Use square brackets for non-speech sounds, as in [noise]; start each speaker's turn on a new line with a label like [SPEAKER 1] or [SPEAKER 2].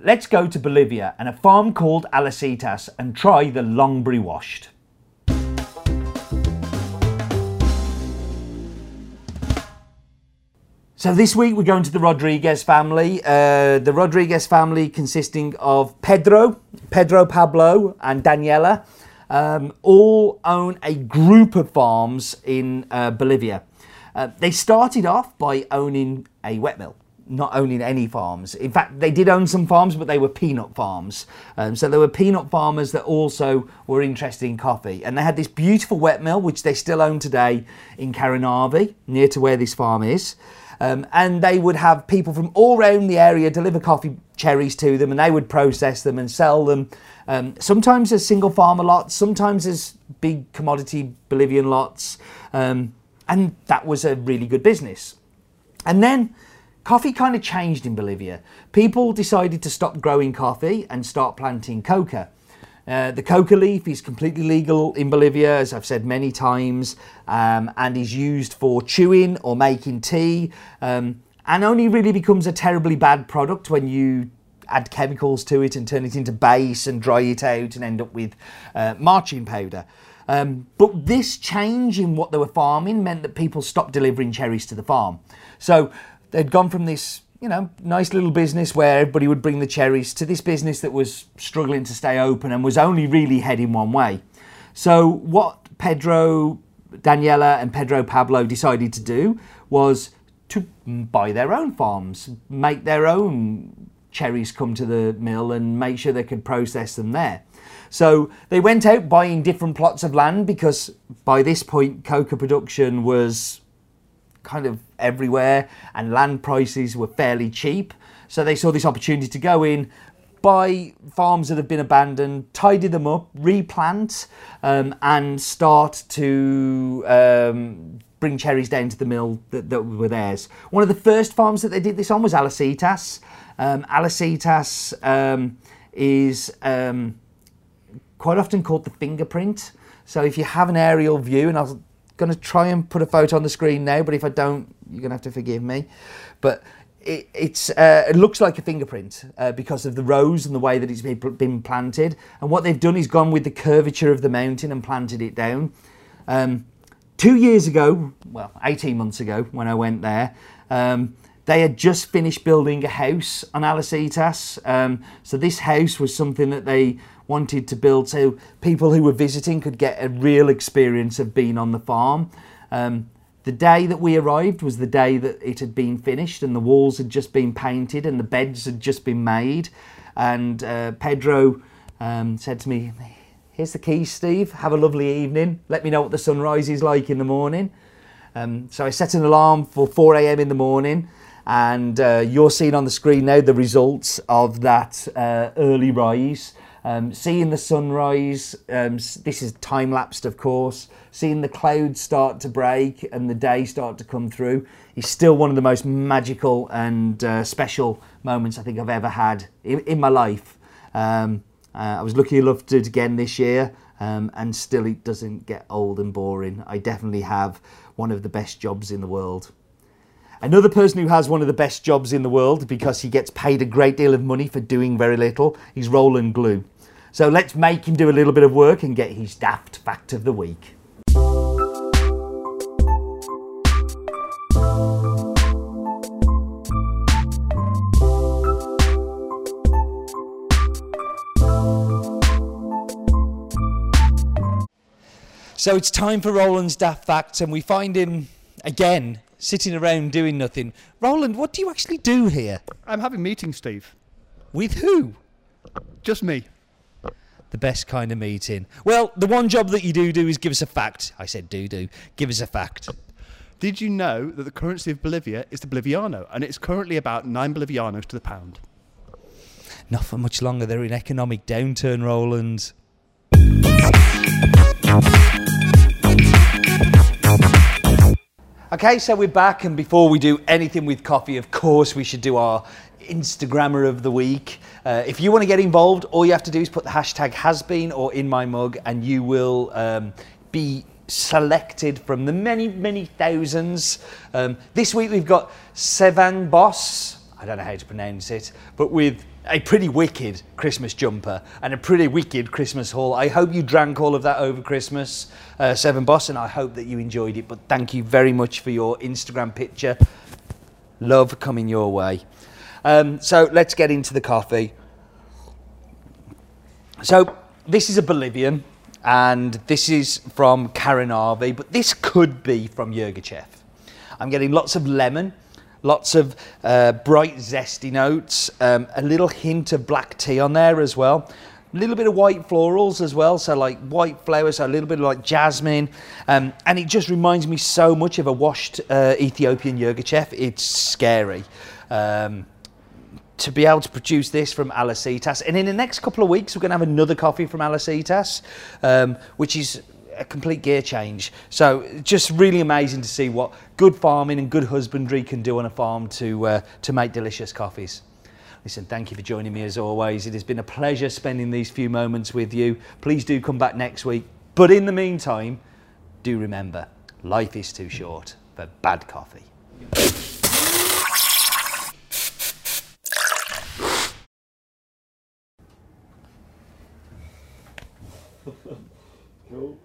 [SPEAKER 1] let's go to Bolivia and a farm called Alasitas and try the Longbury washed. So this week we're going to the Rodriguez family. Uh, the Rodriguez family consisting of Pedro, Pedro Pablo, and Daniela, um, all own a group of farms in uh, Bolivia. Uh, they started off by owning a wet mill, not owning any farms. In fact, they did own some farms, but they were peanut farms. Um, so there were peanut farmers that also were interested in coffee. And they had this beautiful wet mill, which they still own today in Caranavi, near to where this farm is. Um, and they would have people from all around the area deliver coffee cherries to them, and they would process them and sell them. Um, sometimes as single farmer lots, sometimes as big commodity Bolivian lots, um, and that was a really good business. And then coffee kind of changed in Bolivia. People decided to stop growing coffee and start planting coca. Uh, the coca leaf is completely legal in Bolivia, as I've said many times, um, and is used for chewing or making tea, um, and only really becomes a terribly bad product when you add chemicals to it and turn it into base and dry it out and end up with uh, marching powder. Um, but this change in what they were farming meant that people stopped delivering cherries to the farm. So they'd gone from this you know, nice little business where everybody would bring the cherries to this business that was struggling to stay open and was only really heading one way. So, what Pedro, Daniela, and Pedro Pablo decided to do was to buy their own farms, make their own cherries come to the mill and make sure they could process them there. So they went out buying different plots of land because by this point, coca production was kind of everywhere and land prices were fairly cheap. So they saw this opportunity to go in, buy farms that have been abandoned, tidy them up, replant, um, and start to um, bring cherries down to the mill that, that, were theirs. One of the first farms that they did this on was Alasitas. Um, um, is um, quite often called the fingerprint. So if you have an aerial view, and I'll going to try and put a photo on the screen now, but if I don't, you're going to have to forgive me. But it, it's, uh, it looks like a fingerprint uh, because of the rows and the way that it's been planted. And what they've done is gone with the curvature of the mountain and planted it down. Um, two years ago, well, 18 months ago, when I went there, um, they had just finished building a house on Alasitas. Um, so this house was something that they wanted to build so people who were visiting could get a real experience of being on the farm. Um, the day that we arrived was the day that it had been finished and the walls had just been painted and the beds had just been made. And uh, Pedro um, said to me, Here's the keys, Steve. Have a lovely evening. Let me know what the sunrise is like in the morning. Um, so I set an alarm for 4 a.m. in the morning, and uh, you're seeing on the screen now the results of that uh, early rise. Um, seeing the sunrise, um, this is time lapsed, of course. Seeing the clouds start to break and the day start to come through is still one of the most magical and uh, special moments I think I've ever had in, in my life. Um, uh, I was lucky enough to do it again this year, um, and still it doesn't get old and boring. I definitely have one of the best jobs in the world. Another person who has one of the best jobs in the world because he gets paid a great deal of money for doing very little is Roland Glue. So let's make him do a little bit of work and get his daft fact of the week. So it's time for Roland's daft facts, and we find him again sitting around doing nothing. Roland, what do you actually do here?
[SPEAKER 2] I'm having meetings, Steve.
[SPEAKER 1] With who?
[SPEAKER 2] Just me.
[SPEAKER 1] The best kind of meeting. Well, the one job that you do do is give us a fact. I said do do. Give us a fact.
[SPEAKER 2] Did you know that the currency of Bolivia is the Boliviano, and it's currently about nine Bolivianos to the pound?
[SPEAKER 1] Not for much longer. They're in economic downturn, Roland. Okay, so we're back, and before we do anything with coffee, of course, we should do our Instagrammer of the week. Uh, if you want to get involved, all you have to do is put the hashtag hasbean or in my mug, and you will um, be selected from the many, many thousands. Um, this week we've got Sevan Boss. I don't know how to pronounce it, but with a pretty wicked Christmas jumper and a pretty wicked Christmas haul. I hope you drank all of that over Christmas, uh, Seven Boss, and I hope that you enjoyed it. But thank you very much for your Instagram picture. Love coming your way. Um, so let's get into the coffee. So this is a Bolivian, and this is from Caranavi, but this could be from Yirgacheffe. I'm getting lots of lemon, lots of uh, bright zesty notes, um, a little hint of black tea on there as well. A little bit of white florals as well, so like white flowers, so a little bit of like jasmine, um, and it just reminds me so much of a washed uh, Ethiopian Yirgacheffe. It's scary. Um, to be able to produce this from Alasitas. And in the next couple of weeks, we're going to have another coffee from Alasitas, um, which is a complete gear change. So just really amazing to see what good farming and good husbandry can do on a farm to, uh, to make delicious coffees. Listen, thank you for joining me as always. It has been a pleasure spending these few moments with you. Please do come back next week. But in the meantime, do remember, life is too short for bad coffee. [laughs]
[SPEAKER 3] Cool.